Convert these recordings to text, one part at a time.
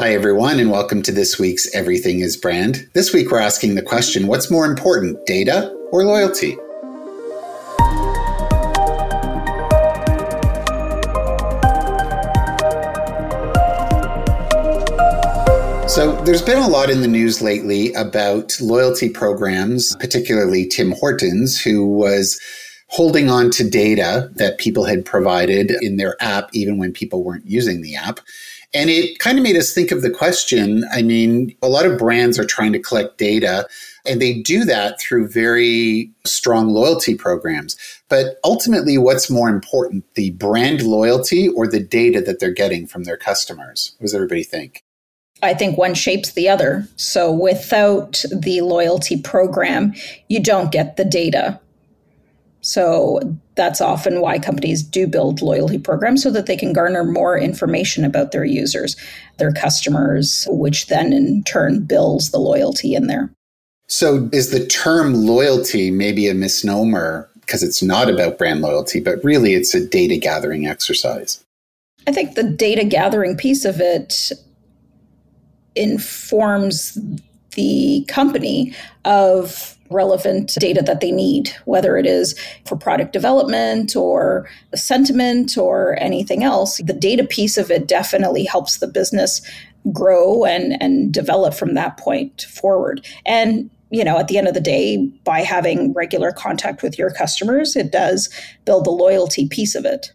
Hi, everyone, and welcome to this week's Everything is Brand. This week, we're asking the question what's more important, data or loyalty? So, there's been a lot in the news lately about loyalty programs, particularly Tim Hortons, who was holding on to data that people had provided in their app, even when people weren't using the app. And it kind of made us think of the question. I mean, a lot of brands are trying to collect data and they do that through very strong loyalty programs. But ultimately, what's more important, the brand loyalty or the data that they're getting from their customers? What does everybody think? I think one shapes the other. So without the loyalty program, you don't get the data. So that's often why companies do build loyalty programs so that they can garner more information about their users, their customers, which then in turn builds the loyalty in there. So is the term loyalty maybe a misnomer because it's not about brand loyalty, but really it's a data gathering exercise? I think the data gathering piece of it informs the company of relevant data that they need, whether it is for product development or sentiment or anything else. The data piece of it definitely helps the business grow and, and develop from that point forward. And you know, at the end of the day, by having regular contact with your customers, it does build the loyalty piece of it.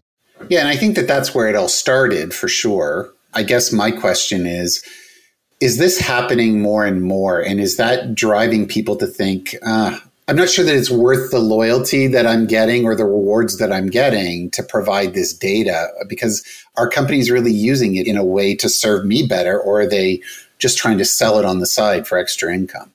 Yeah, and I think that that's where it all started for sure. I guess my question is is this happening more and more? And is that driving people to think, uh, I'm not sure that it's worth the loyalty that I'm getting or the rewards that I'm getting to provide this data because our company's really using it in a way to serve me better, or are they just trying to sell it on the side for extra income?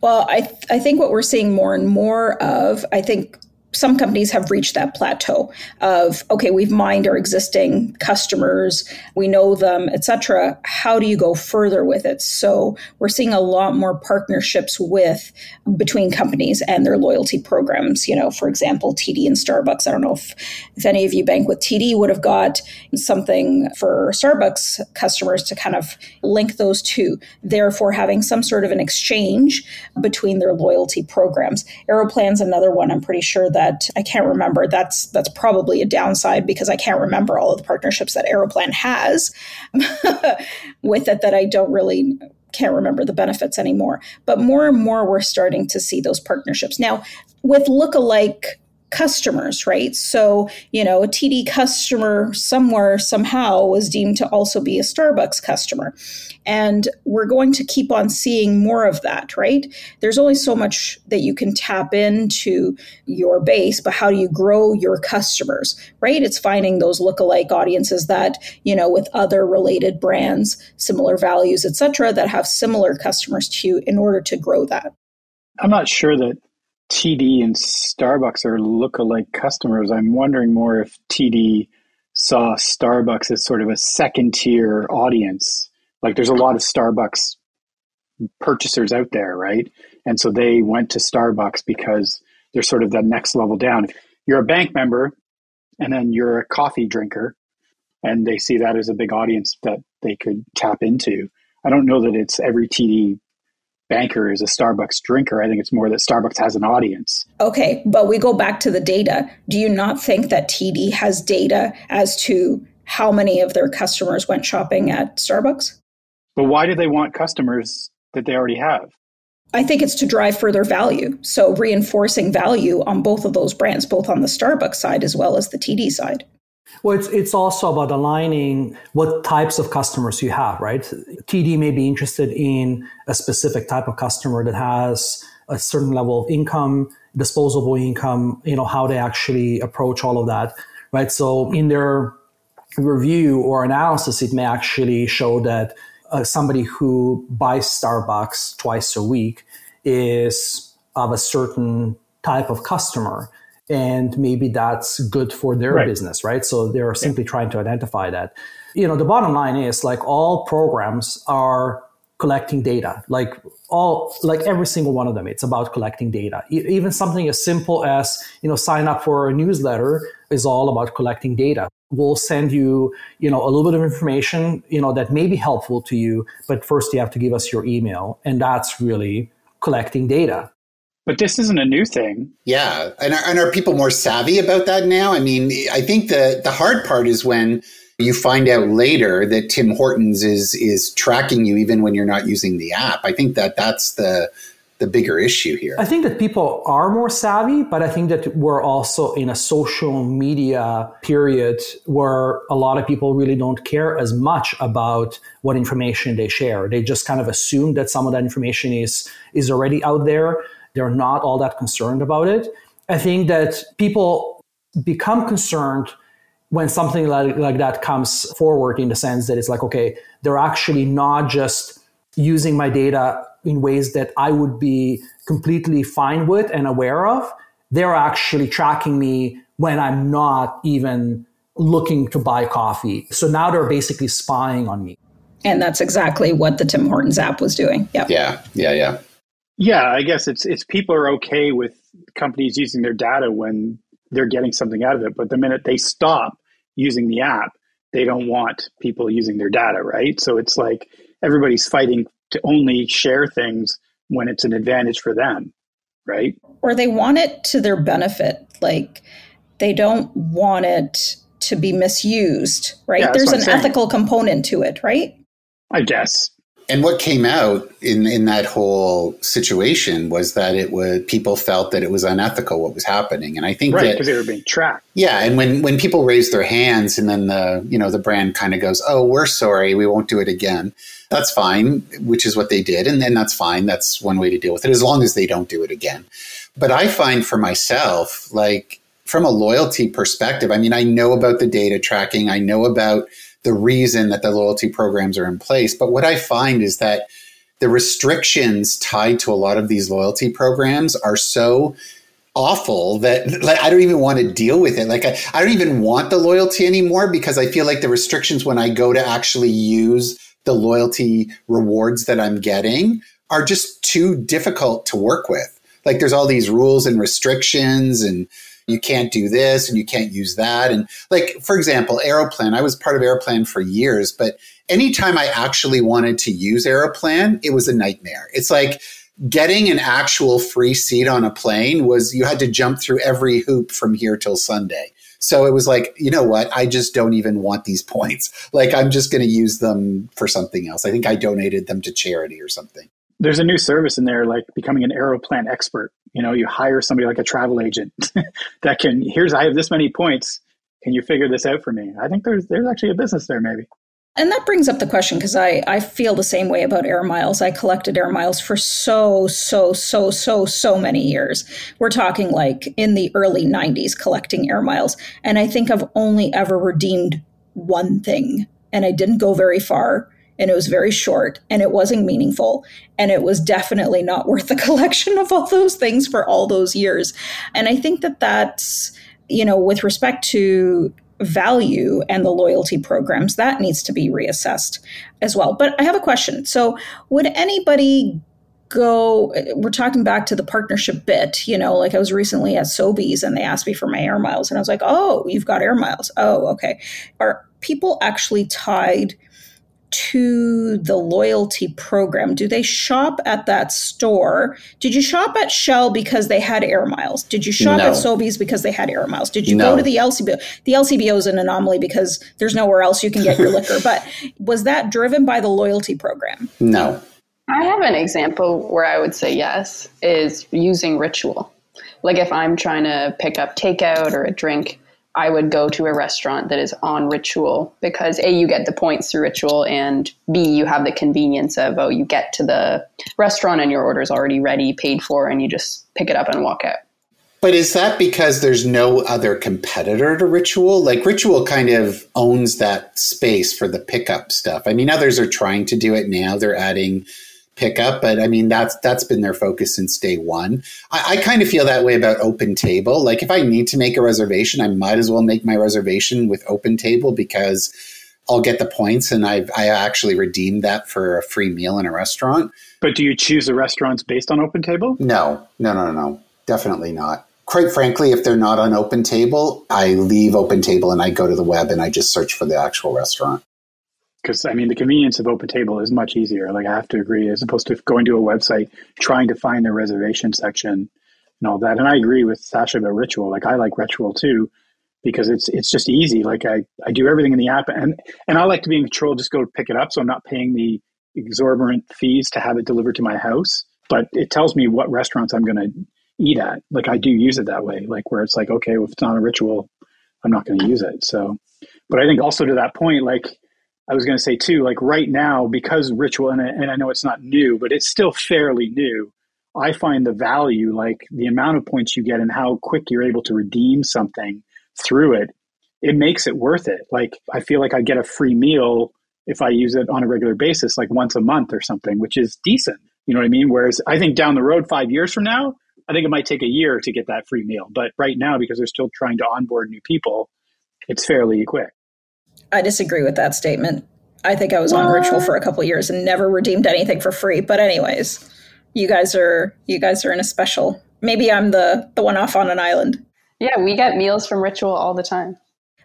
Well, I, th- I think what we're seeing more and more of, I think some companies have reached that plateau of okay we've mined our existing customers we know them etc how do you go further with it? So we're seeing a lot more partnerships with between companies and their loyalty programs. You know for example td and starbucks. I don't know if, if any of you bank with td would have got something for starbucks customers to kind of link those two therefore having some sort of an exchange between their loyalty programs. Aeroplan's another one. I'm pretty sure that that I can't remember. That's that's probably a downside because I can't remember all of the partnerships that Aeroplan has with it that I don't really can't remember the benefits anymore. But more and more we're starting to see those partnerships. Now, with lookalike customers, right? So, you know, a TD customer somewhere, somehow was deemed to also be a Starbucks customer. And we're going to keep on seeing more of that, right? There's only so much that you can tap into your base, but how do you grow your customers, right? It's finding those lookalike audiences that, you know, with other related brands, similar values, et cetera, that have similar customers to you in order to grow that. I'm not sure that TD and Starbucks are look-alike customers. I'm wondering more if TD saw Starbucks as sort of a second tier audience. Like there's a lot of Starbucks purchasers out there, right? And so they went to Starbucks because they're sort of that next level down. If you're a bank member and then you're a coffee drinker and they see that as a big audience that they could tap into. I don't know that it's every TD banker is a Starbucks drinker. I think it's more that Starbucks has an audience. Okay, but we go back to the data. Do you not think that TD has data as to how many of their customers went shopping at Starbucks? But why do they want customers that they already have? I think it's to drive further value. So reinforcing value on both of those brands, both on the Starbucks side as well as the TD side. Well, it's, it's also about aligning what types of customers you have, right? TD may be interested in a specific type of customer that has a certain level of income, disposable income, you know, how they actually approach all of that, right? So in their review or analysis, it may actually show that uh, somebody who buys Starbucks twice a week is of a certain type of customer and maybe that's good for their right. business right so they're simply yeah. trying to identify that you know the bottom line is like all programs are collecting data like all like every single one of them it's about collecting data even something as simple as you know sign up for a newsletter is all about collecting data we'll send you, you know, a little bit of information, you know, that may be helpful to you, but first you have to give us your email. And that's really collecting data. But this isn't a new thing. Yeah. And are, and are people more savvy about that now? I mean, I think the, the hard part is when you find out later that Tim Hortons is is tracking you even when you're not using the app. I think that that's the the bigger issue here. I think that people are more savvy, but I think that we're also in a social media period where a lot of people really don't care as much about what information they share. They just kind of assume that some of that information is is already out there. They're not all that concerned about it. I think that people become concerned when something like, like that comes forward in the sense that it's like, okay, they're actually not just using my data in ways that I would be completely fine with and aware of. They're actually tracking me when I'm not even looking to buy coffee. So now they're basically spying on me. And that's exactly what the Tim Hortons app was doing. Yeah. Yeah. Yeah. Yeah. Yeah. I guess it's it's people are okay with companies using their data when they're getting something out of it. But the minute they stop using the app, they don't want people using their data, right? So it's like everybody's fighting to only share things when it's an advantage for them, right? Or they want it to their benefit. Like they don't want it to be misused, right? Yeah, There's an ethical component to it, right? I guess and what came out in in that whole situation was that it was people felt that it was unethical what was happening, and I think right because they were being tracked. Yeah, and when when people raise their hands, and then the you know the brand kind of goes, "Oh, we're sorry, we won't do it again." That's fine, which is what they did, and then that's fine. That's one way to deal with it, as long as they don't do it again. But I find for myself, like from a loyalty perspective, I mean, I know about the data tracking, I know about the reason that the loyalty programs are in place. But what I find is that the restrictions tied to a lot of these loyalty programs are so awful that like, I don't even want to deal with it. Like I, I don't even want the loyalty anymore because I feel like the restrictions when I go to actually use the loyalty rewards that I'm getting are just too difficult to work with. Like there's all these rules and restrictions and you can't do this and you can't use that. And like, for example, Aeroplan, I was part of Aeroplan for years, but anytime I actually wanted to use Aeroplan, it was a nightmare. It's like, getting an actual free seat on a plane was you had to jump through every hoop from here till Sunday. So it was like, you know what? I just don't even want these points. Like, I'm just going to use them for something else. I think I donated them to charity or something. There's a new service in there, like becoming an Aeroplan expert you know you hire somebody like a travel agent that can here's i have this many points can you figure this out for me i think there's there's actually a business there maybe and that brings up the question because I, I feel the same way about air miles. I collected air miles for so, so, so, so, so many years. We're talking like in the early 90s collecting air miles. And I think I've only ever redeemed one thing. And I didn't go very far and it was very short and it wasn't meaningful and it was definitely not worth the collection of all those things for all those years. And i think that that's you know with respect to value and the loyalty programs that needs to be reassessed as well. But i have a question. So would anybody go we're talking back to the partnership bit you know like i was recently at sobeys and they asked me for my air miles and i was like oh you've got air miles. Oh okay. Are people actually tied to the loyalty program? Do they shop at that store? Did you shop at Shell because they had air miles? Did you shop no. at Sobeys because they had air miles? Did you no. go to the LCBO? The LCBO is an anomaly because there's nowhere else you can get your liquor. But was that driven by the loyalty program? No. I have an example where I would say yes is using ritual. Like if I'm trying to pick up takeout or a drink, I would go to a restaurant that is on Ritual because A, you get the points through Ritual, and B, you have the convenience of, oh, you get to the restaurant and your order is already ready, paid for, and you just pick it up and walk out. But is that because there's no other competitor to Ritual? Like Ritual kind of owns that space for the pickup stuff. I mean, others are trying to do it now. They're adding pickup, but I mean that's that's been their focus since day one. I, I kind of feel that way about Open Table. Like if I need to make a reservation, I might as well make my reservation with Open Table because I'll get the points and I've I actually redeemed that for a free meal in a restaurant. But do you choose the restaurants based on Open Table? No, no, no, no, definitely not. quite frankly, if they're not on Open Table, I leave Open Table and I go to the web and I just search for the actual restaurant. Because I mean, the convenience of Open Table is much easier. Like I have to agree, as opposed to going to a website trying to find the reservation section and all that. And I agree with Sasha about Ritual. Like I like Ritual too because it's it's just easy. Like I, I do everything in the app and and I like to be in control, just go pick it up. So I'm not paying the exorbitant fees to have it delivered to my house. But it tells me what restaurants I'm gonna eat at. Like I do use it that way, like where it's like, okay, well, if it's not a ritual, I'm not gonna use it. So but I think also to that point, like I was gonna say too, like right now, because ritual and I, and I know it's not new, but it's still fairly new. I find the value, like the amount of points you get and how quick you're able to redeem something through it, it makes it worth it. Like I feel like I get a free meal if I use it on a regular basis, like once a month or something, which is decent. You know what I mean? Whereas I think down the road, five years from now, I think it might take a year to get that free meal. But right now, because they're still trying to onboard new people, it's fairly quick. I disagree with that statement. I think I was on Ritual for a couple years and never redeemed anything for free. But anyways, you guys are you guys are in a special. Maybe I'm the the one off on an island. Yeah, we get meals from Ritual all the time.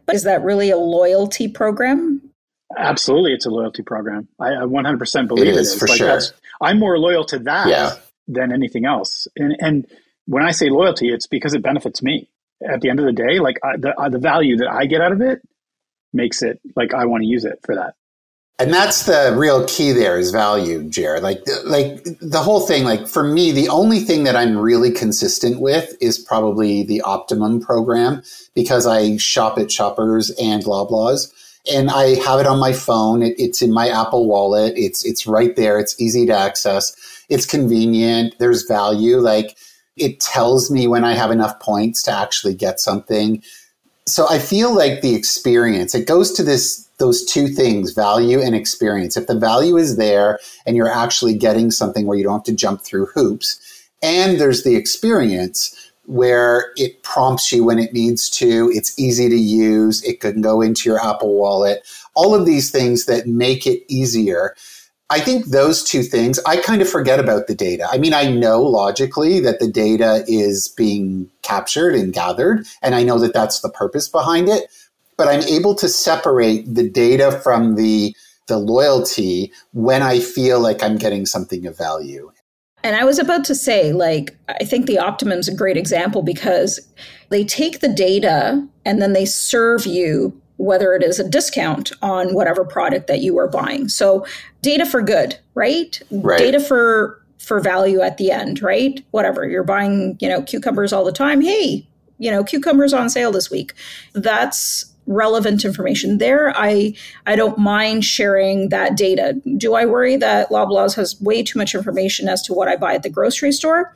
But is that really a loyalty program? Absolutely, it's a loyalty program. I, I 100% believe It it is, is. for Like, sure. I'm more loyal to that Yeah. than anything else. And and when I say loyalty, it's because it benefits me. At the end of the day, like I, the uh, the value that I get out of it makes it like I want to use it for that. And that's the real key there is value, Jared. Like, like the whole thing, like for me, the only thing that I'm really consistent with is probably the Optimum program because I shop at Shoppers and Loblaws and I have it on my phone. It, it's in my Apple wallet. It's, it's right there. It's easy to access. It's convenient. There's value. Like it tells me when I have enough points to actually get something. So I feel like the experience, it goes to this those two things, value and experience. If the value is there and you're actually getting something where you don't have to jump through hoops, and there's the experience where it prompts you when it needs to, it's easy to use, it can go into your Apple wallet, all of these things that make it easier. I think those two things, I kind of forget about the data. I mean, I know logically that the data is being captured and gathered, and I know that that's the purpose behind it, but I'm able to separate the data from the the loyalty when I feel like I'm getting something of value. And I was about to say, like, I think the Optimum's a great example because they take the data and then they serve you whether it is a discount on whatever product that you are buying. So data for good, right? Right. Data for for value at the end, right? Whatever. You're buying, you know, cucumbers all the time. Hey, you know, cucumbers on sale this week. That's relevant information there. I I don't mind sharing that data. Do I worry that Loblaws has way too much information as to what I buy at the grocery store?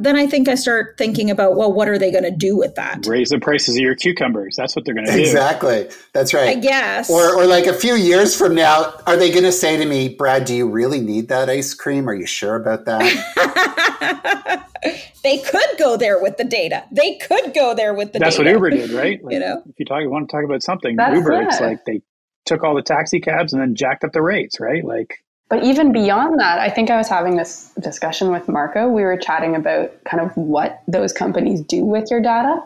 Then I think I start thinking about well, what are they going to do with that? Raise the prices of your cucumbers. That's what they're going to do. Exactly. That's right. I guess. Or, or like a few years from now, are they going to say to me, Brad, do you really need that ice cream? Are you sure about that? they could go there with the data. They could go there with the That's what. Uber did, right? Like, You know? if you talk, want to talk about something, That's Uber, it's like they took all the taxi cabs and then jacked up the rates, right? Like, But even beyond that, I think I was having this discussion with Marco. We were chatting about kind of what those companies do with your data.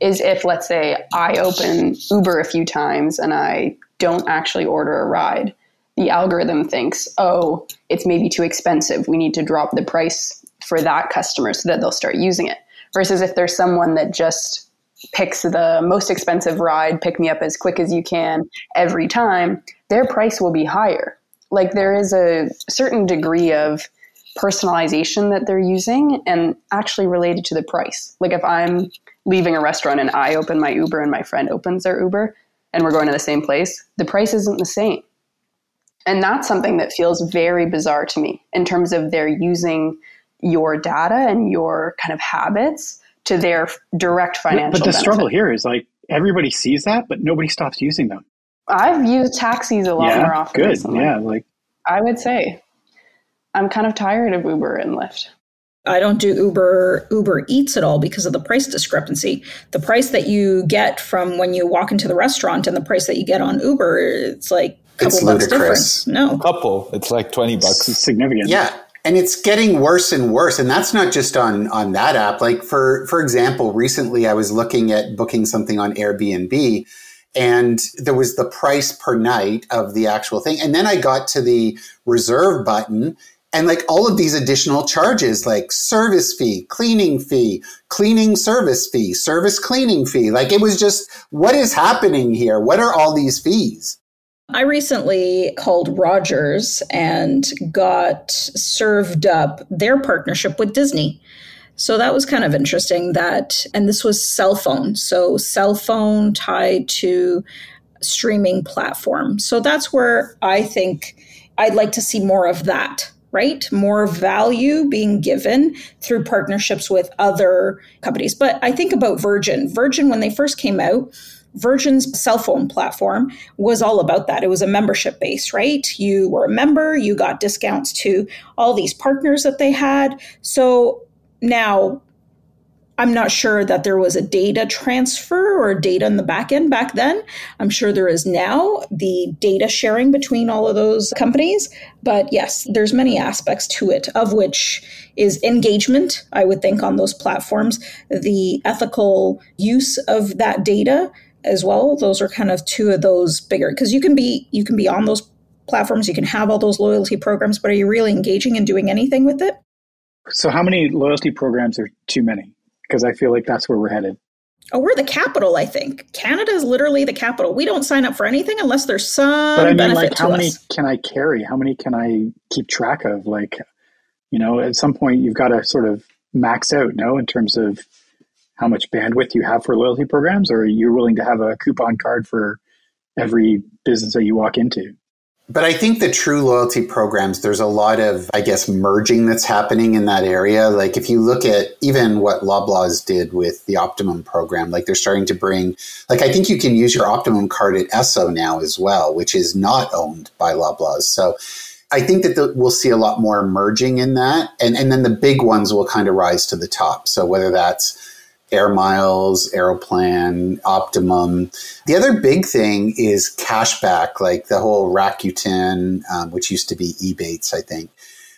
Is if, let's say, I open Uber a few times and I don't actually order a ride, the algorithm thinks, oh, it's maybe too expensive. We need to drop the price for that customer so that they'll start using it. Versus if there's someone that just picks the most expensive ride, pick me up as quick as you can every time, their price will be higher. Like there is a certain degree of personalization that they're using and actually related to the price. Like if I'm leaving a restaurant and I open my Uber and my friend opens their Uber and we're going to the same place, the price isn't the same. And that's something that feels very bizarre to me in terms of they're using your data and your kind of habits to their direct financial but the benefit. struggle here is like everybody sees that, but nobody stops using them. I've used taxis a lot yeah, more often. good. recently. Yeah, like I would say I'm kind of tired of Uber and Lyft. I don't do Uber Uber Eats at all because of the price discrepancy. The price that you get from when you walk into the restaurant and the price that you get on Uber, it's like a couple It's bucks ludicrous. difference. No. couple. It's like 20 bucks. it's bucks. significant. yeah. and it's getting worse and worse and that's not just on on that app like for for example recently i was looking at booking something on airbnb and there was the price per night of the actual thing. And then i got to the reserve button and like all of these additional charges like service fee cleaning fee cleaning service fee service cleaning fee like it was just what is happening here? What are all these fees? I recently called Rogers and got served up their partnership with Disney. So that was kind of interesting that, and this was cell phone. So cell phone tied to streaming platform. So that's where I think I'd like to see more of that, right? More value being given through partnerships with other companies. But I think about Virgin. Virgin, when they first came out, Virgin's cell phone platform was all about that. It was a membership base, right? You were a member, you got discounts to all these partners that they had. So now I'm not sure that there was a data transfer or data in the back end back then. I'm sure there is now the data sharing between all of those companies. But yes, there's many aspects to it, of which is engagement, I would think, on those platforms, the ethical use of that data as well. Those are kind of two of those bigger because you can be you can be on those platforms, you can have all those loyalty programs, but are you really engaging and doing anything with it? So how many loyalty programs are too many? Because I feel like that's where we're headed. Oh, we're the capital, I think. Canada is literally the capital. We don't sign up for anything unless there's some but I mean, benefit like, how many us. can I carry? How many can I keep track of? Like, you know, at some point you've got to sort of max out, no, in terms of how much bandwidth you have for loyalty programs, or you're you willing to have a coupon card for every business that you walk into? But I think the true loyalty programs, there's a lot of, I guess, merging that's happening in that area. Like if you look at even what Loblaws did with the Optimum program, like they're starting to bring, like I think you can use your Optimum card at Esso now as well, which is not owned by Loblaws. So I think that the, we'll see a lot more merging in that. And, and then the big ones will kind of rise to the top. So whether that's Air Miles, Aeroplan, Optimum. The other big thing is cashback, like the whole Rakuten, um, which used to be Ebates, I think.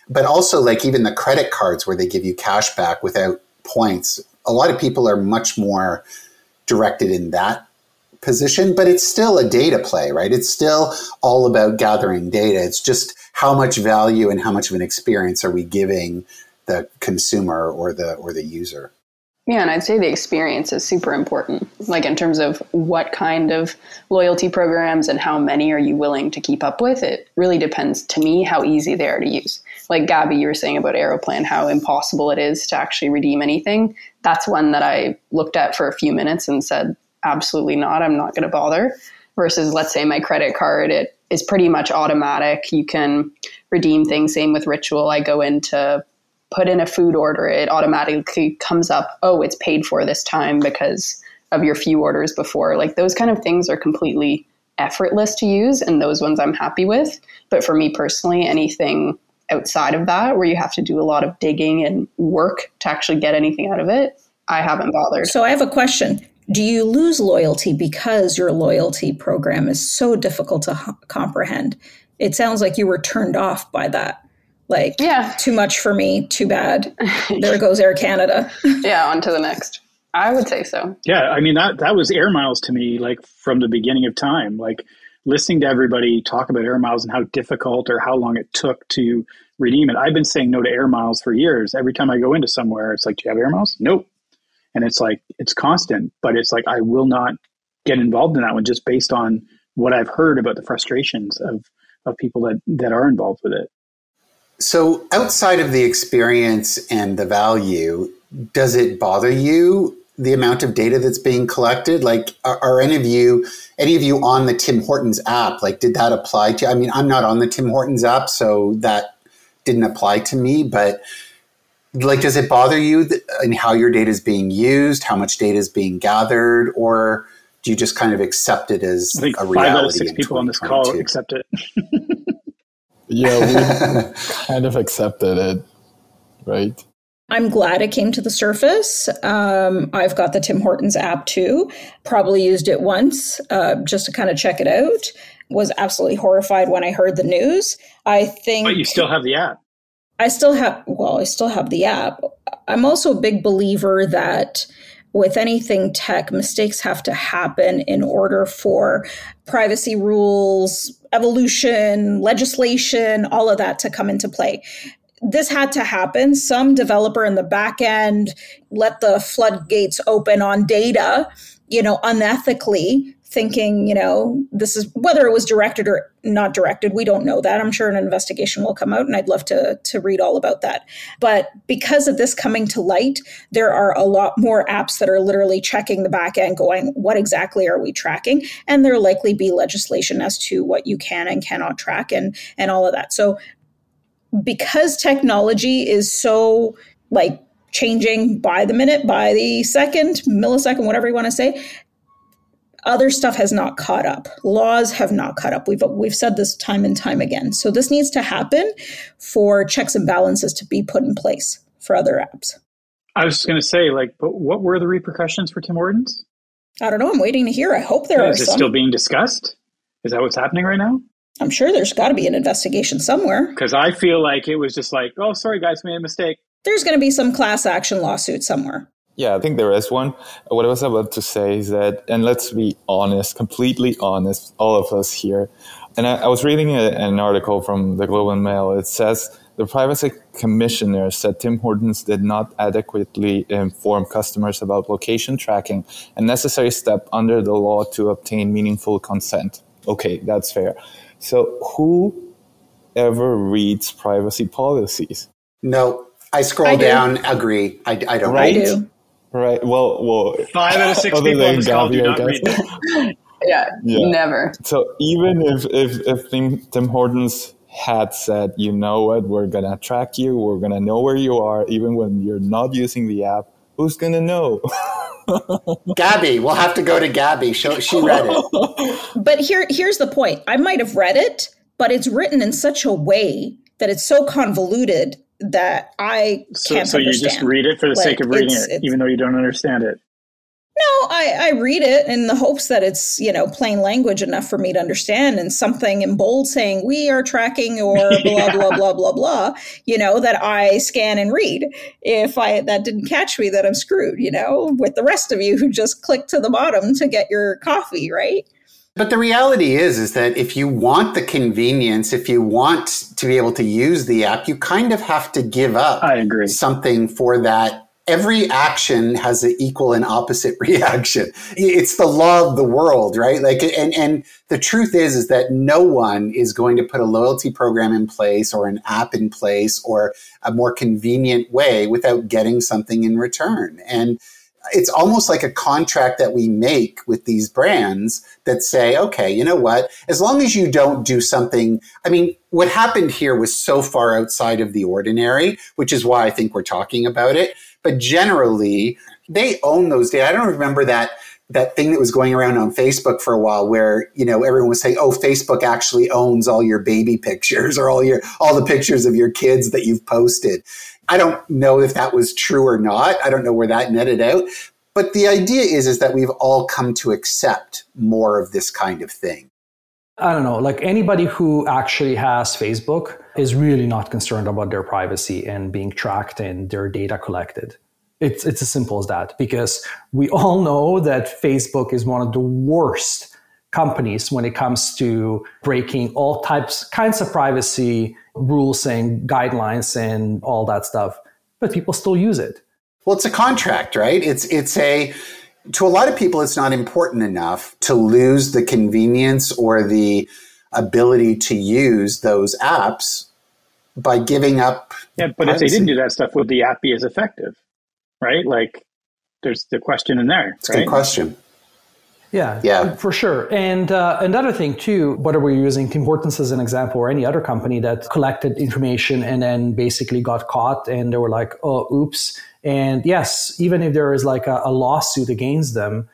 But also, like even the credit cards where they give you cash back without points. A lot of people are much more directed in that position, but it's still a data play, right? It's still all about gathering data. It's just how much value and how much of an experience are we giving the consumer or the or the user. Yeah, and I'd say the experience is super important. Like in terms of what kind of loyalty programs and how many are you willing to keep up with, it really depends to me how easy they are to use. Like Gabby, you were saying about Aeroplan, how impossible it is to actually redeem anything. That's one that I looked at for a few minutes and said, absolutely not, I'm not going to bother. Versus, let's say, my credit card, it is pretty much automatic. You can redeem things. Same with Ritual. I go into put in a food order, it automatically comes up, oh, it's paid for this time because of your few orders before. Like those kind of things are completely effortless to use, and those ones I'm happy with. But for me personally, anything outside of that where you have to do a lot of digging and work to actually get anything out of it, I haven't bothered. So I have a question. Do you lose loyalty because your loyalty program is so difficult to h- comprehend? It sounds like you were turned off by that. Like, yeah, too much for me. Too bad. There goes Air Canada. yeah, on to the next. I would say so. Yeah, I mean that that was air miles to me, like from the beginning of time. Like listening to everybody talk about air miles and how difficult or how long it took to redeem it. I've been saying no to air miles for years. Every time I go into somewhere, it's like, "Do you have air miles?" Nope. And it's like it's constant, but it's like I will not get involved in that one just based on what I've heard about the frustrations of of people that that are involved with it. So, outside of the experience and the value, does it bother you the amount of data that's being collected? Like, are, are, any of you any of you on the Tim Hortons app? Like, did that apply to? I mean, I'm not on the Tim Hortons app, so that didn't apply to me. But like, does it bother you in how your data is being used, how much data is being gathered, or do you just kind of accept it as I think a reality? Five out of six people on this call accept it. yeah, we kind of accepted it, right? I'm glad it came to the surface. Um, I've got the Tim Hortons app too. Probably used it once uh, just to kind of check it out. Was absolutely horrified when I heard the news. I think. But you still have the app. I still have, well, I still have the app. I'm also a big believer that with anything tech, mistakes have to happen in order for privacy rules, evolution, legislation, all of that to come into play. This had to happen. Some developer in the back end let the floodgates open on data, you know, unethically thinking, you know, this is whether it was directed or not directed, we don't know that. I'm sure an investigation will come out and I'd love to to read all about that. But because of this coming to light, there are a lot more apps that are literally checking the back end going, what exactly are we tracking? And there'll likely be legislation as to what you can and cannot track and and all of that. So because technology is so like changing by the minute, by the second, millisecond, whatever you want to say, other stuff has not caught up. Laws have not caught up. We've we've said this time and time again. So this needs to happen for checks and balances to be put in place for other apps. I was going to say, like, but what were the repercussions for Tim Hortons? I don't know. I'm waiting to hear. I hope there Is are it some. still being discussed? Is that what's happening right now? I'm sure there's got to be an investigation somewhere. Because I feel like it was just like, oh, sorry, guys, made a mistake. There's going to be some class action lawsuit somewhere. Yeah, I think there is one. What I was about to say is that, and let's be honest, completely honest, all of us here. And I, I was reading a, an article from the Globe and Mail. It says the privacy commissioner said Tim Hortons did not adequately inform customers about location tracking, a necessary step under the law to obtain meaningful consent. Okay, that's fair. So, who ever reads privacy policies? No, I scroll I do. down, agree. I, I don't. Right? I do. Right. Well, well. Five out of six people on this call do not read it. Yeah, Yeah. never. So even if if if Tim, Tim Hortons had said, you know what, we're gonna track you, we're gonna know where you are, even when you're not using the app, who's gonna know? Gabby, we'll have to go to Gabby. She, she read it. But here, here's the point. I might have read it, but it's written in such a way that it's so convoluted that I So, can't so you understand. just read it for the Like, sake of reading it's- it, it's- even though you don't understand it. No, I, I read it in the hopes that it's, you know, plain language enough for me to understand and something in bold saying we are tracking or blah, blah, blah, blah, blah, you know, that I scan and read. If I that didn't catch me, that I'm screwed, you know, with the rest of you who just click to the bottom to get your coffee, right? But the reality is, is that if you want the convenience, if you want to be able to use the app, you kind of have to give up I agree. something for that. Every action has an equal and opposite reaction. It's the law of the world, right? Like, and, and the truth is, is that no one is going to put a loyalty program in place or an app in place or a more convenient way without getting something in return. And it's almost like a contract that we make with these brands that say, okay, you know what? As long as you don't do something, I mean, what happened here was so far outside of the ordinary, which is why I think we're talking about it. But generally, they own those data. I don't remember that that thing that was going around on Facebook for a while where, you know, everyone was saying, oh, Facebook actually owns all your baby pictures or all your all the pictures of your kids that you've posted. I don't know if that was true or not. I don't know where that netted out. But the idea is is that we've all come to accept more of this kind of thing. I don't know, like anybody who actually has Facebook is really not concerned about their privacy and being tracked and their data collected. It's, it's as simple as that because we all know that Facebook is one of the worst companies when it comes to breaking all types, kinds of privacy rules and guidelines and all that stuff. But people still use it. Well, it's a contract, right? It's it's a to a lot of people it's not important enough to lose the convenience or the ability to use those apps by giving up Yeah, but if they didn't do that stuff, would the app be as effective? Right? Like, there's the question in there. It's a good question. Yeah, Yeah. for sure. And uh, another thing too, whether we're using Tim Hortons as an example or any other company that collected information and then basically got caught, and they were like, "Oh, oops." And yes, even if there is like a, a lawsuit against them,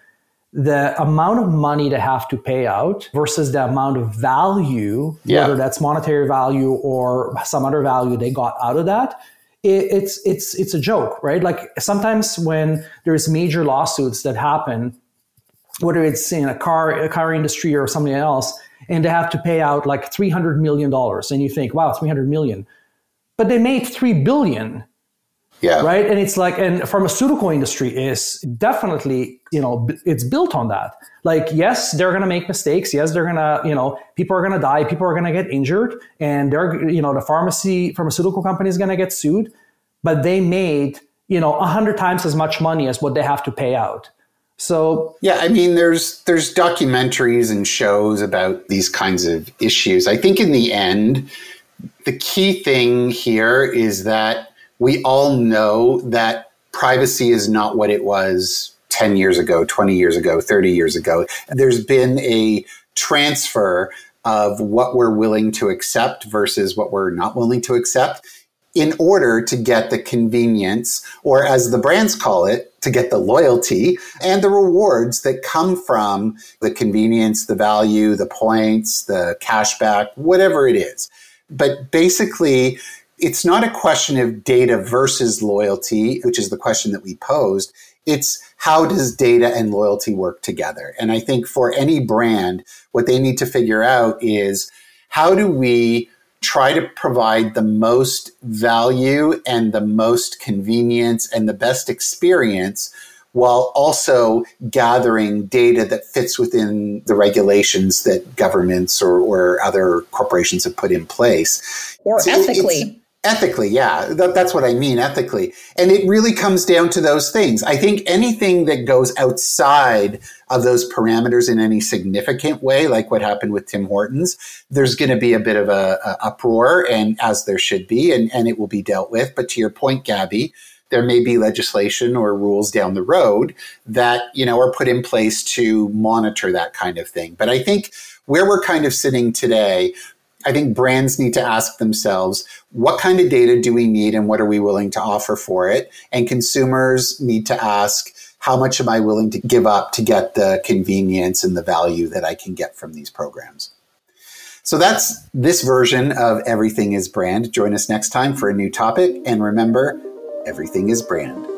the amount of money they have to pay out versus the amount of value, Yeah. whether that's monetary value or some other value they got out of that, it, it's it's it's a joke, right? Like sometimes when there's major lawsuits that happen whether it's in a car a car industry or something else and they have to pay out like 300 million dollars and you think wow 300 million but they made 3 billion yeah. Right. And it's like, and pharmaceutical industry is definitely, you know, it's built on that. Like, yes, they're going to make mistakes. Yes, they're going to, you know, people are going to die. People are going to get injured and they're, you know, the pharmacy, pharmaceutical company is going to get sued, but they made, you know, a hundred times as much money as what they have to pay out. So yeah, I mean, there's there's documentaries and shows about these kinds of issues. I think in the end, the key thing here is that we all know that privacy is not what it was 10 years ago, 20 years ago, 30 years ago. There's been a transfer of what we're willing to accept versus what we're not willing to accept in order to get the convenience, or as the brands call it, to get the loyalty and the rewards that come from the convenience, the value, the points, the cashback, whatever it is. But basically, it's not a question of data versus loyalty, which is the question that we posed. It's how does data and loyalty work together? And I think for any brand, what they need to figure out is how do we try to provide the most value and the most convenience and the best experience while also gathering data that fits within the regulations that governments or, or other corporations have put in place. Or so ethically Ethically, yeah, that, that's what I mean, ethically. And it really comes down to those things. I think anything that goes outside of those parameters in any significant way, like what happened with Tim Hortons, there's going to be a bit of a, a, uproar, and as there should be, and, and it will be dealt with. But to your point, Gabby, there may be legislation or rules down the road that you know are put in place to monitor that kind of thing. But I think where we're kind of sitting today, I think brands need to ask themselves, what kind of data do we need and what are we willing to offer for it? And consumers need to ask, how much am I willing to give up to get the convenience and the value that I can get from these programs? So that's this version of Everything is Brand. Join us next time for a new topic. And remember, everything is brand.